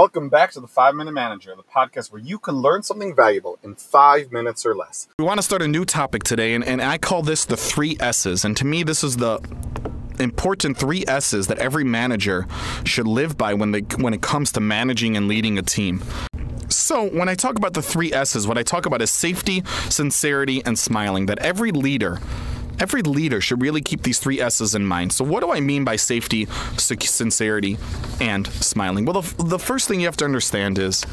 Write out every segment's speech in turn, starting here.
Welcome back to the Five Minute Manager, the podcast where you can learn something valuable in five minutes or less. We want to start a new topic today, and, and I call this the three S's. And to me, this is the important three S's that every manager should live by when they when it comes to managing and leading a team. So, when I talk about the three S's, what I talk about is safety, sincerity, and smiling. That every leader every leader should really keep these three S's in mind. So, what do I mean by safety, sincerity, and smiling? Well, the, the first thing you have to understand is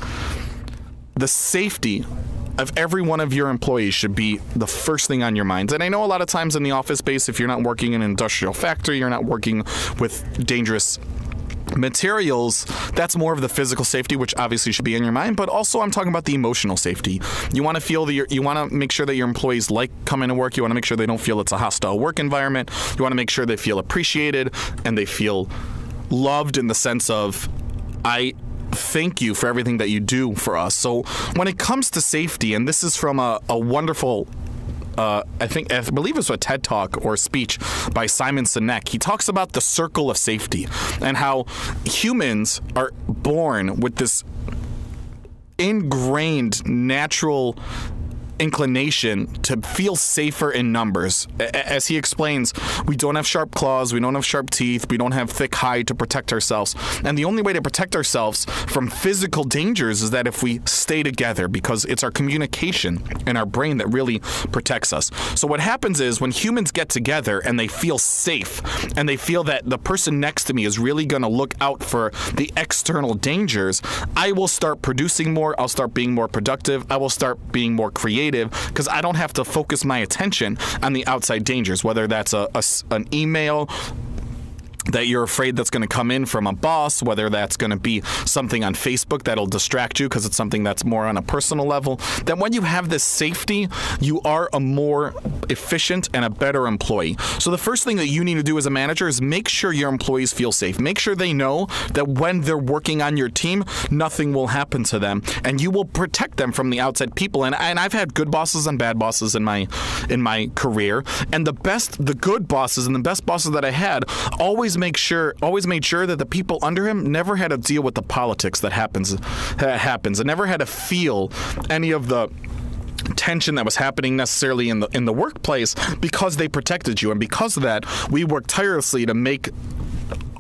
the safety of every one of your employees should be the first thing on your minds. And I know a lot of times in the office space, if you're not working in an industrial factory, you're not working with dangerous materials, that's more of the physical safety, which obviously should be in your mind. But also, I'm talking about the emotional safety. You want to feel that you want to make sure that your employees like coming to work. You want to make sure they don't feel it's a hostile work environment. You want to make sure they feel appreciated and they feel loved in the sense of, I thank you for everything that you do for us. So when it comes to safety, and this is from a, a wonderful uh, I think I believe it was a TED talk or speech by Simon Sinek. He talks about the circle of safety and how humans are born with this ingrained natural inclination to feel safer in numbers. As he explains, we don't have sharp claws, we don't have sharp teeth, we don't have thick hide to protect ourselves. And the only way to protect ourselves from physical dangers is that if we stay together, because it's our communication in our brain that really protects us. So, what happens is when humans get together and they feel safe and they feel that the person next to me is really going to look out for the external dangers, I will start producing more, I'll start being more productive, I will start being more creative creative because I don't have to focus my attention on the outside dangers, whether that's a, a an email, that you're afraid that's going to come in from a boss, whether that's going to be something on Facebook that'll distract you because it's something that's more on a personal level, that when you have this safety, you are a more efficient and a better employee. So the first thing that you need to do as a manager is make sure your employees feel safe. Make sure they know that when they're working on your team, nothing will happen to them and you will protect them from the outside people. And, and I've had good bosses and bad bosses in my in my career. And the best the good bosses and the best bosses that I had always make sure, always made sure that the people under him never had to deal with the politics that happens, that happens, and never had to feel any of the tension that was happening necessarily in the in the workplace because they protected you. And because of that we worked tirelessly to make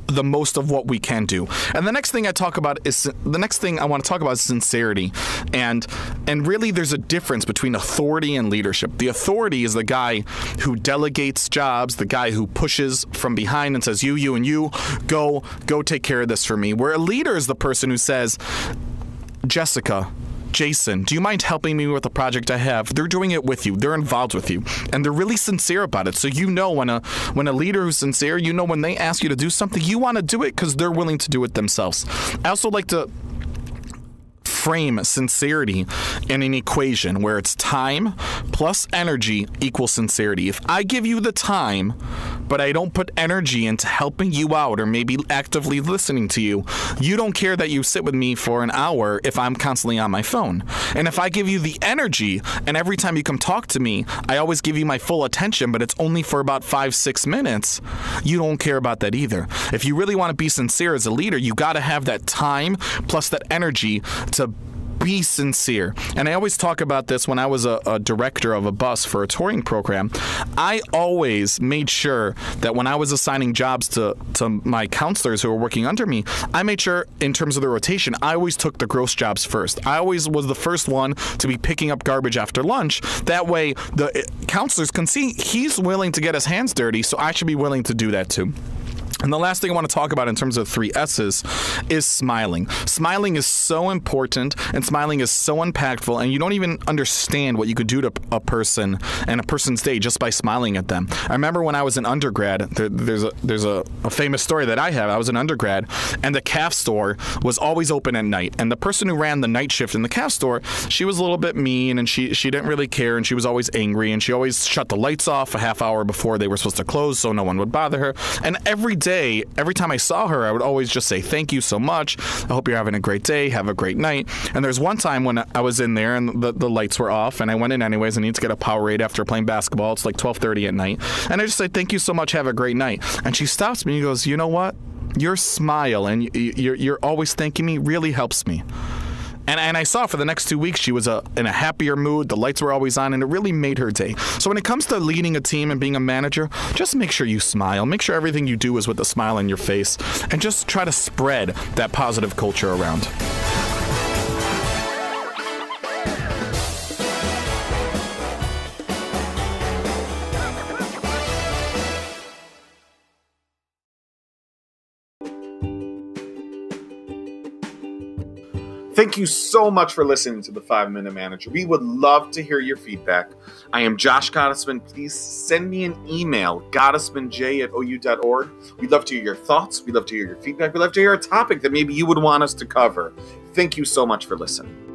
the most of what we can do. And the next thing I talk about is the next thing I want to talk about is sincerity. And and really there's a difference between authority and leadership. The authority is the guy who delegates jobs, the guy who pushes from behind and says you you and you go go take care of this for me. Where a leader is the person who says Jessica, Jason, do you mind helping me with a project I have? They're doing it with you. They're involved with you. And they're really sincere about it. So you know when a when a leader who's sincere, you know when they ask you to do something, you want to do it because they're willing to do it themselves. I also like to frame sincerity in an equation where it's time plus energy equals sincerity. If I give you the time, but I don't put energy into helping you out or maybe actively listening to you, you don't care that you sit with me for an hour if I'm constantly on my phone. And if I give you the energy and every time you come talk to me, I always give you my full attention, but it's only for about five, six minutes, you don't care about that either. If you really want to be sincere as a leader, you got to have that time plus that energy to be sincere. And I always talk about this when I was a, a, director of a bus for a touring program. I always made sure that when I was assigning jobs to, to my counselors who were working under me, I made sure in terms of the rotation, I always took the gross jobs first. I always was the first one to be picking up garbage after lunch. That way, the eh, counselors can see he's willing to get his hands dirty, so I should be willing to do that too. And the last thing I want to talk about in terms of three S's is smiling. Smiling is so important and smiling is so impactful, and you don't even understand what you could do to a person and a person's day just by smiling at them. I remember when I was an undergrad, there, there's, a, there's a, a, famous story that I have. I was an undergrad, and the calf store was always open at night. And the person who ran the night shift in the calf store, she was a little bit mean and she, she didn't really care, and she was always angry, and she always shut the lights off a half hour before they were supposed to close so no one would bother her. And every day, day, every time I saw her, I would always just say, Thank you so much. I hope you're having a great day. Have a great night. And there's one time when I was in there and the, the lights were off, and I went in anyways. I need to get a Powerade after playing basketball. It's like 12:30 at night, and I just said, "Thank you so much. Have a great night." And she stops me and goes, "You know what? your smile and you're, you're always thanking me really helps me. And, and I saw for the next two weeks she was a, in a happier mood. The lights were always on, and it really made her day. So when it comes to leading a team and being a manager, just make sure you smile. Make sure everything you do is with a smile on your face, and just try to spread that positive culture around. Thank you so much for listening to the Five Minute Manager. We would love to hear your feedback. I am Josh Gottesman. Please send me an email, gottesmanj at ou.org. We'd love to hear your thoughts. We'd love to hear your feedback. We'd love to hear a topic that maybe you would want us to cover. Thank you so much for listening.